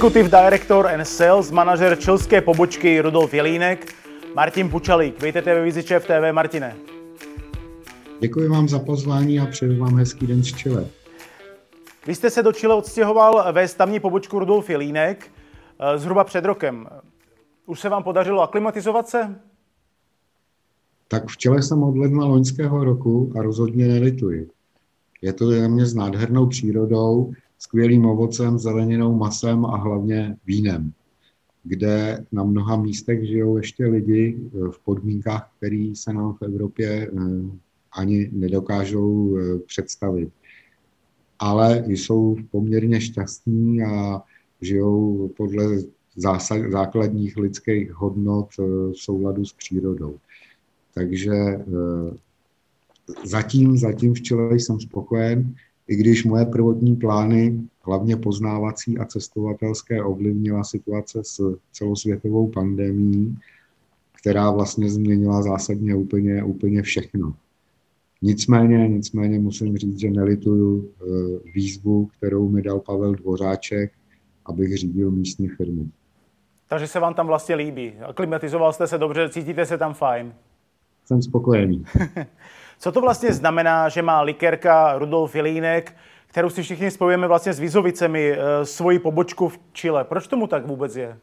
Executive Director and Sales Manager čilské pobočky Rudolf Jelínek, Martin Pučalík. Vítejte ve Viziče v TV, Martine. Děkuji vám za pozvání a přeju vám hezký den z Chile. Vy jste se do Chile odstěhoval ve stavní pobočku Rudolf Jelínek eh, zhruba před rokem. Už se vám podařilo aklimatizovat se? Tak v Chile jsem od ledna loňského roku a rozhodně nelituji. Je to země s nádhernou přírodou, skvělým ovocem, zeleninou, masem a hlavně vínem, kde na mnoha místech žijou ještě lidi v podmínkách, které se nám v Evropě eh, ani nedokážou eh, představit. Ale jsou poměrně šťastní a žijou podle zásad, základních lidských hodnot eh, v souladu s přírodou. Takže zatím, zatím v Chile jsem spokojen, i když moje prvotní plány, hlavně poznávací a cestovatelské, ovlivnila situace s celosvětovou pandemí, která vlastně změnila zásadně úplně, úplně všechno. Nicméně, nicméně musím říct, že nelituju eh, výzvu, kterou mi dal Pavel Dvořáček, abych řídil místní firmu. Takže se vám tam vlastně líbí. Aklimatizoval jste se dobře, cítíte se tam fajn. Jsem spokojený. Co to vlastně znamená, že má likérka Rudolf Jelínek, kterou si všichni spojujeme vlastně s Vizovicemi, eh, svoji pobočku v Chile? Proč tomu tak vůbec je?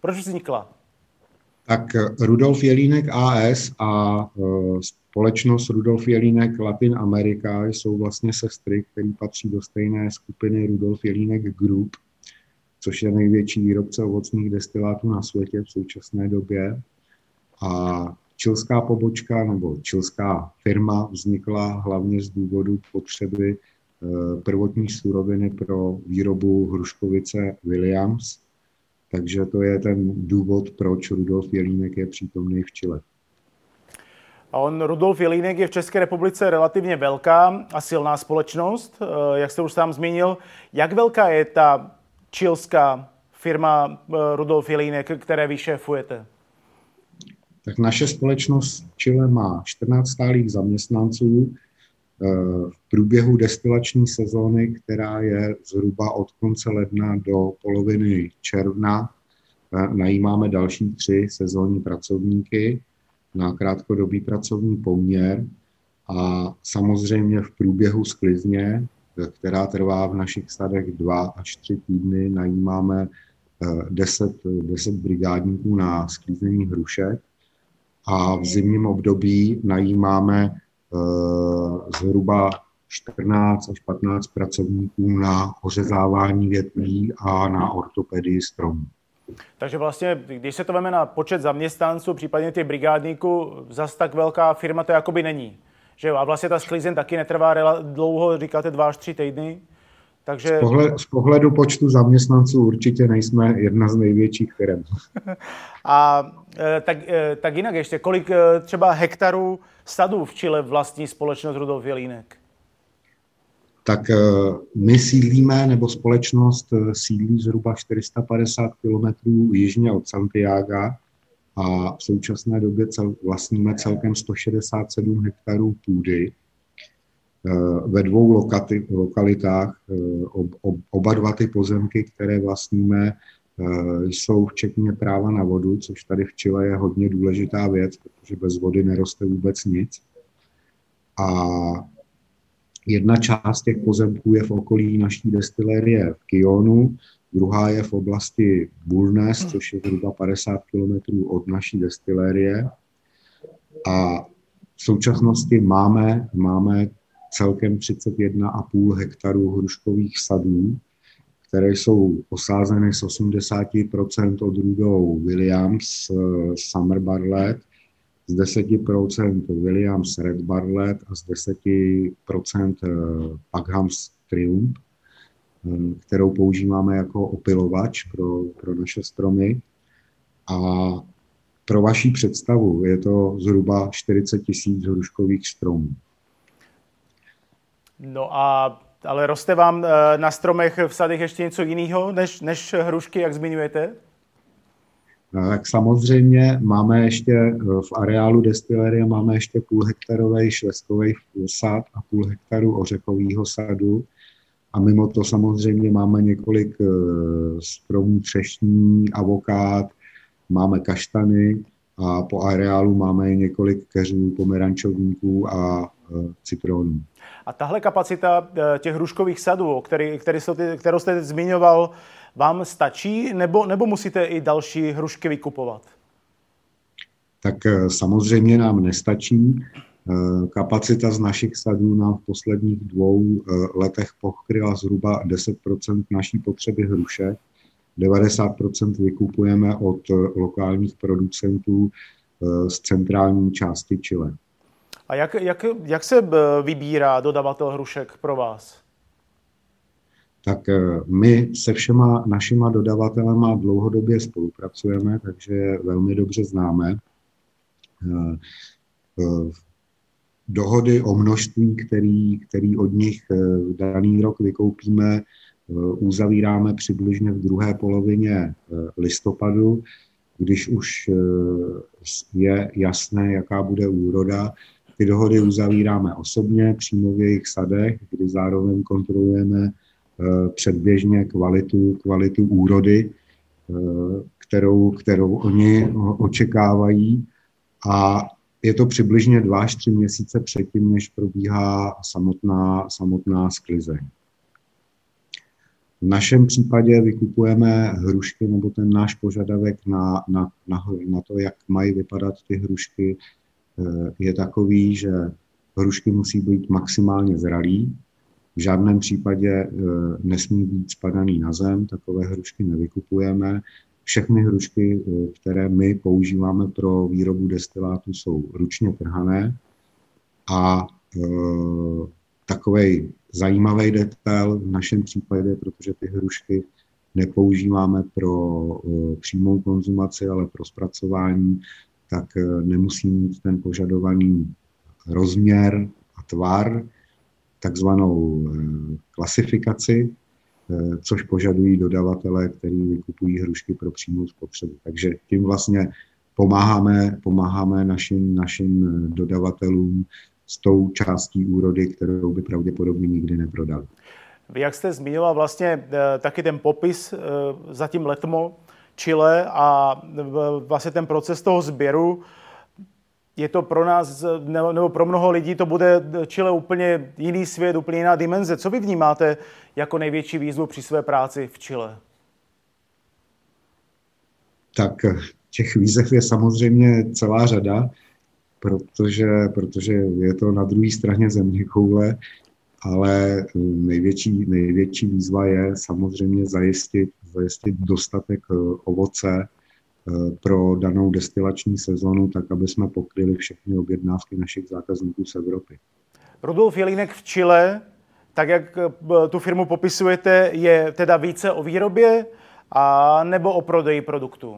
Proč vznikla? Tak eh, Rudolf Jelínek AS a eh, společnost Rudolf Jelínek Latin America jsou vlastně sestry, které patří do stejné skupiny Rudolf Jelínek Group, což je největší výrobce ovocných destilátů na světě v současné době. A Čilská pobočka nebo čilská firma vznikla hlavně z důvodu potřeby eh, prvotní suroviny pro výrobu hruškovice Williams. Takže to je ten důvod, proč Rudolf Jelínek je přítomný v Chile. A on, Rudolf Jelínek, je v České republice relativně velká a silná společnost, eh, jak jste už sám zmínil. Jak velká je ta čilská firma eh, Rudolf Jelínek, které vy šéfujete? Tak naše společnost Chile má 14 stálých zaměstnanců. Eh, v průběhu destilační sezóny, která je zhruba od konce ledna do poloviny června, eh, najímáme další tři sezónní pracovníky na krátkodobý pracovní poměr a samozřejmě v průběhu sklizně, eh, která trvá v našich sadech dva až tři týdny, najímáme 10, 10 brigádníků na sklízení hrušek a v zimním období najímáme uh, zhruba 14 až 15 pracovníků na ořezávání větví a na ortopedii stromů. Takže vlastně, když se to veme na počet zaměstnanců, případně těch brigádníků, zas tak velká firma to jakoby není. Že? A vlastně ta sklizeň taky netrvá dlouho, říkáte dva až tři týdny. Takže... Z, pohled, z pohledu počtu zaměstnanců určitě nejsme jedna z největších firm. A e, tak, e, tak jinak ještě, kolik e, třeba hektarů sadů v Chile vlastní společnost Rudolf Jelínek? Tak my sídlíme, nebo společnost sídlí zhruba 450 km jižně od Santiago a v současné době cel, vlastníme celkem 167 hektarů půdy ve dvou lokati, lokalitách. Eh, ob, ob, oba dva ty pozemky, které vlastníme, eh, jsou včetně práva na vodu, což tady v Chile je hodně důležitá věc, protože bez vody neroste vůbec nic. A jedna část těch pozemků je v okolí naší destilérie v Kionu, druhá je v oblasti Bulnes, což je zhruba 50 km od naší destilérie. A v současnosti máme, máme celkem 31,5 hektarů hruškových sadů, které jsou osázeny z 80% odrůdou Williams uh, Summer Barlet, z 10% Williams Red Barlet a z 10% uh, Paghams Triumph, uh, kterou používáme jako opilovač pro, pro naše stromy. A pro vaší představu je to zhruba 40 tisíc hruškových stromů. No a ale roste vám eh, na stromech v sadech ještě něco jiného než, než hrušky, jak zmiňujete? No, tak samozřejmě máme ještě eh, v areálu destilerie máme ještě půl hektarový švestkový sad a půl hektaru ořechového sadu. A mimo to samozřejmě máme několik stromů třešní, avokád, máme kaštany a po areálu máme několik keřů, pomerančovníků a citronů. A tahle kapacita těch hruškových sadů, který, který jste, kterou jste zmiňoval, vám stačí, nebo, nebo musíte i další hrušky vykupovat? Tak eh, samozřejmě nám nestačí. Eh, kapacita z našich sadů nám v posledních dvou eh, letech pokryla zhruba 10% naší potřeby hrušek. 90% vykupujeme od lokálních producentů z centrální části Chile. A jak, jak, jak se vybírá dodavatel hrušek pro vás? tak eh, my se všema našima dodavatelema dlouhodobě spolupracujeme, takže velmi dobře známe. Eh, eh, dohody o množství, který, který od nich daný rok vykoupíme, uzavíráme přibližně v druhé polovině listopadu, když už je jasné, jaká bude úroda. Ty dohody uzavíráme osobně, přímo v jejich sadech, kdy zároveň kontrolujeme Eh, předběžně kvalitu, kvalitu úrody, eh, kterou, kterou oni očekávají. A je to přibližně dva až tři měsíce předtím, než probíhá samotná, samotná sklizeň. V našem případě vykupujeme hrušky, nebo ten náš požadavek na, na, na, na to, jak mají vypadat ty hrušky, je takový, že hrušky musí být maximálně zralý, v žádném případě e, nesmí být spadaný na zem, takové hrušky nevykupujeme. Všechny hrušky, e, které my používáme pro výrobu destilátu, jsou ručně trhané a takový zajímavý detail v našem případě, protože ty hrušky nepoužíváme pro přímou konzumaci, ale pro zpracování, tak nemusí mít ten požadovaný rozměr a tvar, takzvanou eh, klasifikaci, eh, což požadují dodavatele, kteří vykupují hrušky pro přímou spotřebu. Takže tím vlastně pomáháme, pomáháme našim, našim eh, dodavatelům s tou částí úrody, kterou by pravděpodobně nikdy neprodali. Vy, jak jste zmiňoval vlastně taky ten popis za tím letmo Chile a vlastně ten proces toho sběru, je to pro nás, nebo pro mnoho lidí, to bude Chile úplně jiný svět, úplně jiná dimenze. Co vy vnímáte jako největší výzvu při své práci v Chile? Tak těch výzev je samozřejmě celá řada, protože, protože je to na druhé straně země koule, ale největší, největší výzva je samozřejmě zajistit, zajistit dostatek ovoce, Eh, pro danou destilační sezonu, tak aby jsme pokryli všechny objednávky našich zákazníků z Evropy. Rudolf Jelínek v Chile, tak jak eh, tu firmu popisujete, je teda více o výrobě a nebo o prodeji produktů?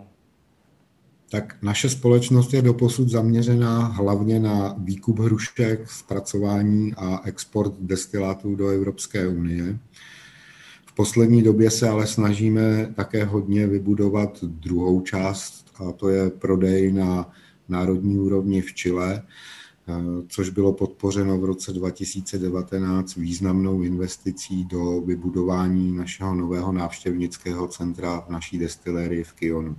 Tak naše společnost je doposud zaměřená hlavně na výkup hrušek, zpracování a export destilátů do Evropské unie poslední době se ale snažíme také hodně vybudovat druhou část, a to je prodej na národní úrovni v Chile, eh, což bylo podpořeno v roce 2019 významnou investicí do vybudování našeho nového návštěvnického centra v naší destilérii v Kionu.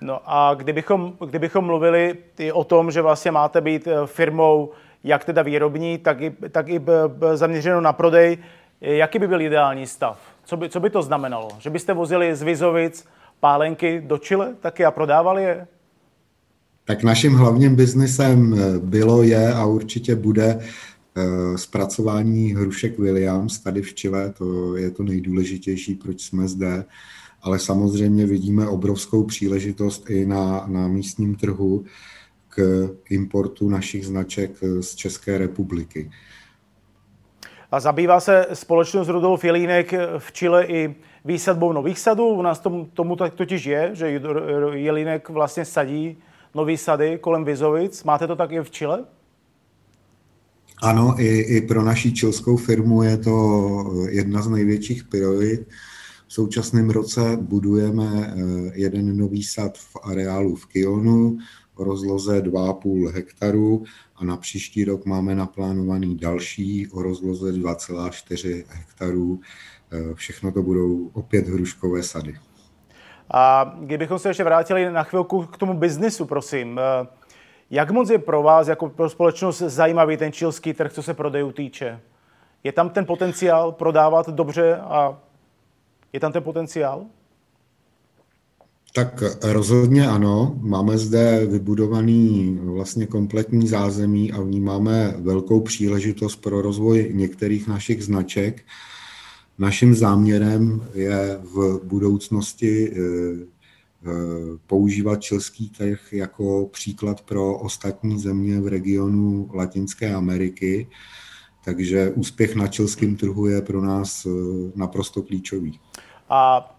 No a kdybychom, kdybychom mluvili i o tom, že vlastně máte být eh, firmou jak teda výrobní, tak i, tak i zaměřenou na prodej, Jaký by byl ideální stav? Co by, co by to znamenalo? Že byste vozili z Vizovic pálenky do Chile taky a prodávali je? Tak naším hlavním biznesem eh, bylo, je a určitě bude eh, zpracování hrušek Williams tady v Chile. To je to nejdůležitější, proč jsme zde. Ale samozřejmě vidíme obrovskou příležitost i na, na místním trhu k importu našich značek eh, z České republiky. A zabývá se společnost Rudolf Jelínek v Chile i výsadbou nových sadů. U nás tom, tomu tak totiž je, že Jelínek vlastně sadí nový sady kolem Vizovic. Máte to tak i v Chile? Ano, i, i pro naší čilskou firmu je to jedna z největších priorit. V současném roce budujeme eh, jeden nový sad v areálu v Kionu, rozloze 2,5 hektaru a na příští rok máme naplánovaný další o rozloze 2,4 hektarů. Všechno to budou opět hruškové sady. A kdybychom se ještě vrátili na chvilku k tomu biznisu, prosím. Jak moc je pro vás, jako pro společnost, zajímavý ten čilský trh, co se prodejů týče? Je tam ten potenciál prodávat dobře a je tam ten potenciál? Tak rozhodně ano. Máme zde vybudovaný vlastně kompletní zázemí a vnímáme velkou příležitost pro rozvoj některých našich značek. Naším záměrem je v budoucnosti eh, eh, používat čilský trh jako příklad pro ostatní země v regionu Latinské Ameriky. Takže úspěch na čilském trhu je pro nás eh, naprosto klíčový. A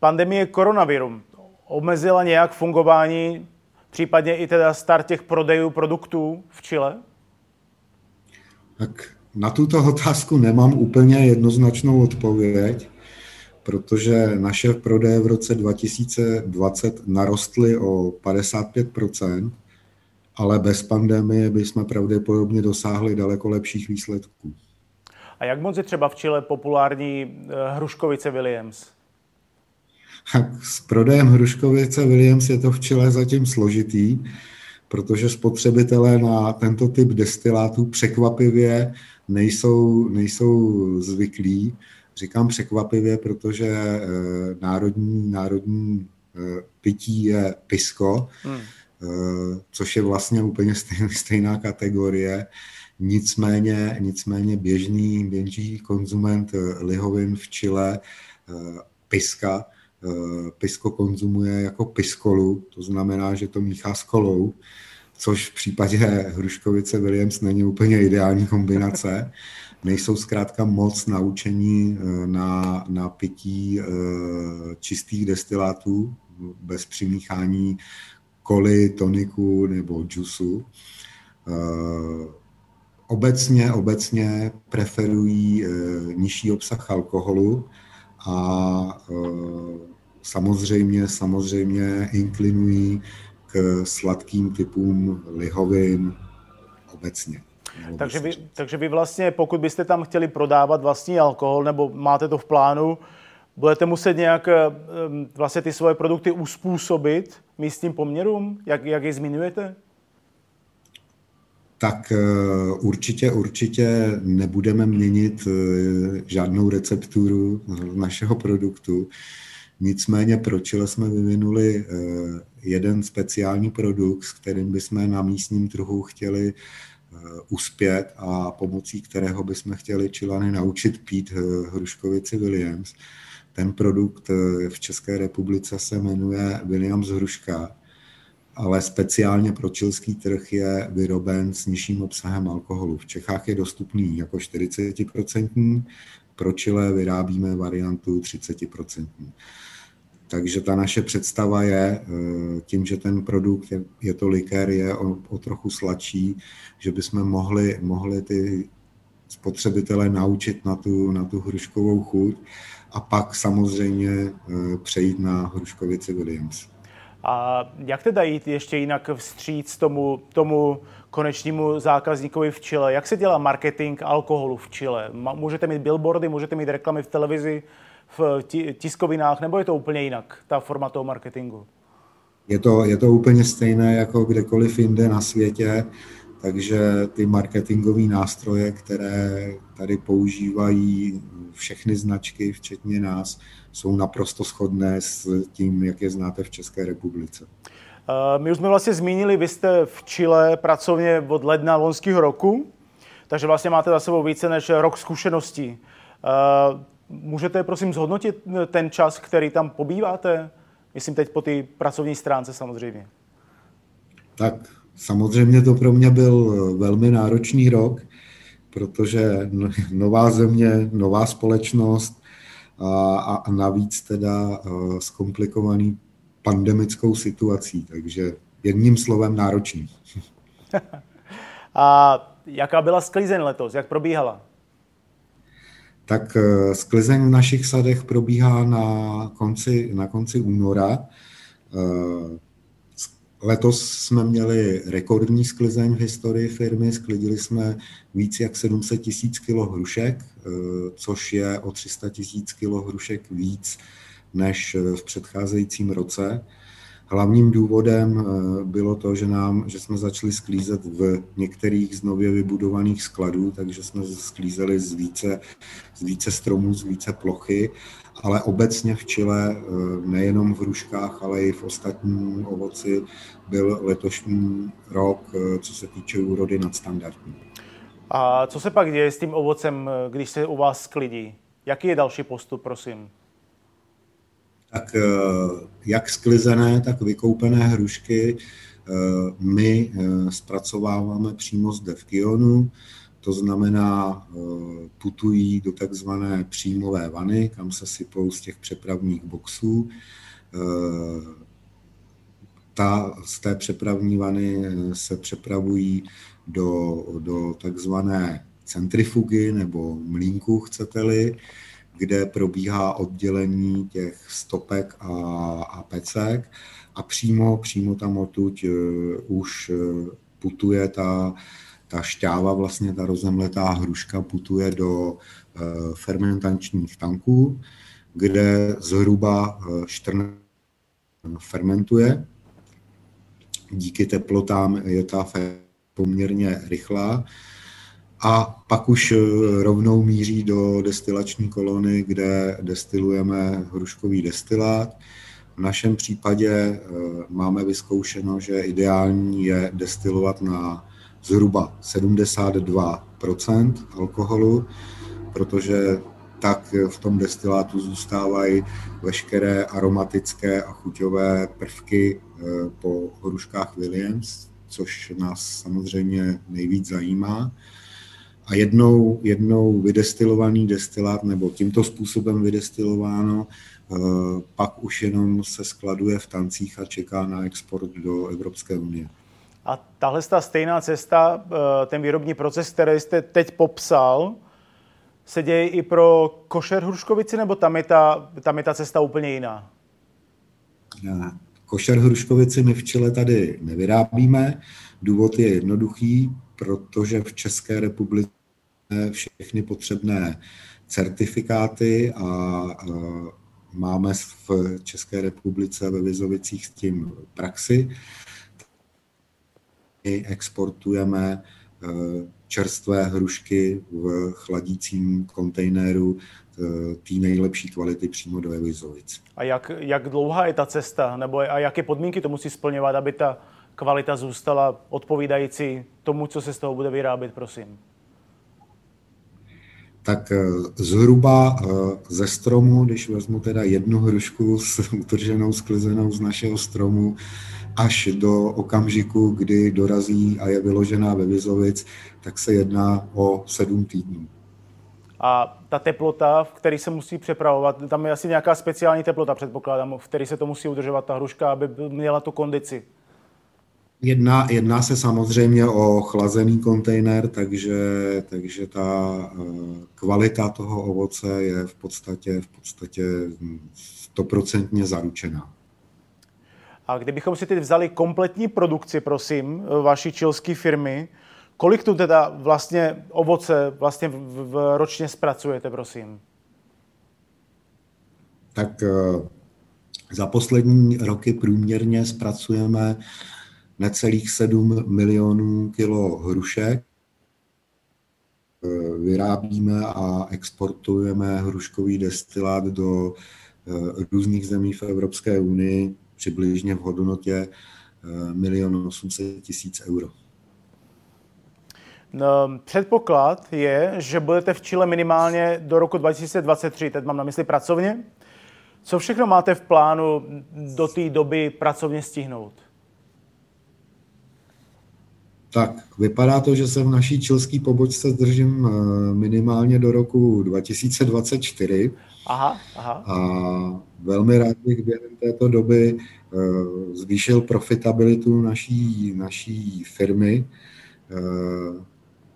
pandemie koronaviru omezila nějak fungování, případně i teda start těch prodejů produktů v Chile? Tak na tuto otázku nemám úplně jednoznačnou odpověď, protože naše prodeje v roce 2020 narostly o 55% ale bez pandemie bychom pravděpodobně dosáhli daleko lepších výsledků. A jak moc je třeba v Chile populární eh, hruškovice Williams? S prodejem hruškovice Williams je to v Chile zatím složitý, protože spotřebitelé na tento typ destilátů překvapivě nejsou, nejsou zvyklí. Říkám překvapivě, protože eh, národní, národní eh, pití je pisko, hmm. Eh, což je vlastně úplně stejná, stejná kategorie. Nicméně, nicméně běžný, běžný konzument lihovin v Chile, piska, pisko konzumuje jako piskolu, to znamená, že to míchá s kolou což v případě Hruškovice Williams není úplně ideální kombinace. Nejsou zkrátka moc naučení eh, na, na pití eh, čistých destilátů bez přimíchání koly, toniku nebo džusu. Eh, obecně, obecně preferují nižší obsah alkoholu a samozřejmě, samozřejmě inklinují k sladkým typům lihovin obecně. Takže vy, takže vy vlastně, pokud byste tam chtěli prodávat vlastní alkohol, nebo máte to v plánu, budete muset nějak eh, vlastně ty svoje produkty uspůsobit místním poměrům, jak, jak je zmiňujete? Tak eh, určitě, určitě nebudeme měnit eh, žádnou recepturu našeho produktu. Nicméně pro Chile jsme vyvinuli eh, jeden speciální produkt, s kterým bychom na místním trhu chtěli eh, uspět a pomocí kterého bychom chtěli Čilany naučit pít eh, hruškovici Williams. Ten produkt v České republice se jmenuje Williams hruška, ale speciálně pro čilský trh je vyroben s nižším obsahem alkoholu. V Čechách je dostupný jako 40%, pro Chile vyrábíme variantu 30%. Takže ta naše představa je, eh, tím, že ten produkt je, je to likér, je o, o trochu sladší, že bychom mohli, mohli ty spotřebitele naučit na tu, na tu hruškovou chuť a pak samozřejmě eh, přejít na hruškovici Williams. A jak teda jít ještě jinak vstříc tomu, tomu konečnímu zákazníkovi v Chile? Jak se dělá marketing alkoholu v Chile? Můžete mít billboardy, můžete mít reklamy v televizi, v tiskovinách, nebo je to úplně jinak, ta forma toho marketingu? Je to, je to úplně stejné jako kdekoliv jinde na světě, takže ty marketingové nástroje, které tady používají všechny značky, včetně nás, jsou naprosto shodné s tím, jak je znáte v České republice. Eh, my už jsme vlastně zmínili, vy jste v Chile pracovně od ledna loňského roku, takže vlastně máte za sebou více než rok zkušeností. Eh, Můžete prosím zhodnotit eh, ten čas, který tam pobýváte? Myslím teď po té pracovní stránce samozřejmě. Tak samozřejmě to pro mě byl velmi náročný rok, protože nová země, nová společnost a, a navíc teda zkomplikovaný pandemickou situací, takže jedním slovem náročný. a jaká byla sklizeň letos? Jak probíhala? tak eh, sklizeň v našich sadech probíhá na konci, na konci února. Eh, Letos jsme měli rekordní sklizeň v historii firmy, sklidili jsme víc jak 700 tisíc kilo hrušek, eh, což je o 300 tisíc kilo hrušek víc než v předcházejícím roce. Hlavním důvodem eh, bylo to, že, nám, že jsme začali sklízet v některých z nově vybudovaných skladů, takže jsme sklízeli z více, z více stromů, z více plochy, ale obecně v Chile, eh, nejenom v hruškách, ale i v ostatním ovoci, byl letošní rok, eh, co se týče úrody, nadstandardní. A co se pak děje s tím ovocem, když se u vás sklidí? Jaký je další postup, prosím? Tak eh, jak sklizené, tak vykoupené hrušky. Eh, my eh, zpracováváme přímo z Devkionu, to znamená, putují do takzvané příjmové vany, kam se sypou z těch přepravních boxů. Ta, z té přepravní vany se přepravují do, do takzvané centrifugy nebo mlínku, chcete-li, kde probíhá oddělení těch stopek a, a pecek a přímo, přímo tam odtud uh, už uh, putuje ta, ta šťáva, vlastně ta rozemletá hruška putuje do uh, fermentančních tanků, kde zhruba 14 fermentuje. Díky teplotám je ta poměrně rychlá a pak už eh, rovnou míří do destilační kolony, kde destilujeme hruškový destilát. V našem případě eh, máme vyzkoušeno, že ideální je destilovat na zhruba 72% alkoholu, protože tak v tom destilátu zůstávají veškeré aromatické a chuťové prvky eh, po hruškách Williams, což nás samozřejmě nejvíc zajímá a jednou, jednou vydestilovaný destilát nebo tímto způsobem vydestilováno, eh, pak už jenom se skladuje v tancích a čeká na export do Evropské unie. A tahle ta stejná cesta, eh, ten výrobní proces, který jste teď popsal, se děje i pro košer hruškovici, nebo tam je ta, tam je ta cesta úplně jiná? Košer hruškovici my v Čile tady nevyrábíme. Důvod je jednoduchý, protože v České republice všechny potřebné certifikáty a máme v České republice ve Vizovicích s tím praxi. My exportujeme e, čerstvé hrušky v chladícím kontejneru e, té nejlepší kvality přímo do Evizovic. A jak, jak dlouhá je ta cesta, nebo a jaké podmínky to musí splňovat, aby ta kvalita zůstala odpovídající tomu, co se z toho bude vyrábět, prosím? tak eh, zhruba eh, ze stromu, když vezmu teda jednu hrušku s utrženou, sklizenou z našeho stromu, až do okamžiku, kdy dorazí a je vyložená ve Vizovic, tak se jedná o sedm týdnů. A ta teplota, v které se musí přepravovat, tam je asi nějaká speciální teplota, předpokládám, v které se to musí udržovat ta hruška, aby měla tu kondici. Jedná, jedná se samozřejmě o chlazený kontejner, takže, takže ta eh, kvalita toho ovoce je v podstatě, v podstatě stoprocentně zaručená. A kdybychom si teď vzali kompletní produkci, prosím, vaší čilské firmy, kolik tu teda vlastně ovoce vlastně v, v, ročně zpracujete, prosím? Tak eh, za poslední roky průměrně zpracujeme necelých 7 milionů kilo hrušek. Eh, vyrábíme a exportujeme hruškový destilát do eh, různých zemí v Evropské unii přibližně v hodnotě 1 eh, 800 tisíc euro. No, předpoklad je, že budete v Chile minimálně do roku 2023, teď mám na mysli pracovně. Co všechno máte v plánu do té doby pracovně stihnout? Tak, vypadá to, že se v naší čilské pobočce zdržím eh, minimálně do roku 2024. Aha, aha. A velmi rád bych během této doby eh, zvýšil profitabilitu naší, naší firmy eh,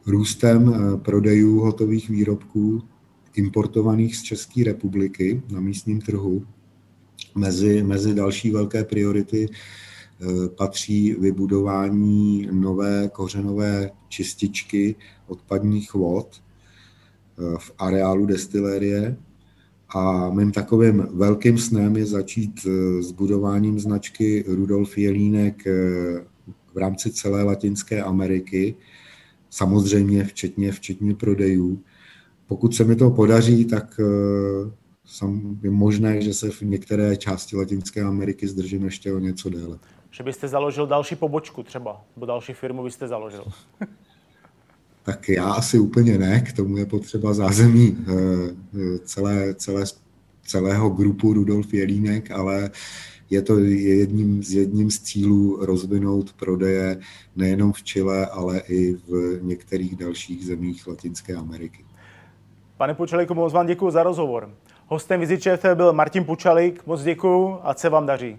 růstem prodejů hotových výrobků importovaných z České republiky na místním trhu. Mezi, mezi další velké priority patří vybudování nové kořenové čističky odpadních vod v areálu destilérie. A mým takovým velkým snem je začít s budováním značky Rudolf Jelínek v rámci celé Latinské Ameriky, samozřejmě včetně, včetně prodejů. Pokud se mi to podaří, tak je možné, že se v některé části Latinské Ameriky zdržím ještě o něco déle. Že byste založil další pobočku třeba, nebo další firmu byste založil? tak já asi úplně ne, k tomu je potřeba zázemí eh, celé, celé, celého grupu Rudolf Jelínek, ale je to jedním z, jedním z cílů rozvinout prodeje nejenom v Chile, ale i v některých dalších zemích Latinské Ameriky. Pane Pučalíku, moc vám děkuji za rozhovor. Hostem Vizičev byl Martin Pučalík, moc děkuji a se vám daří.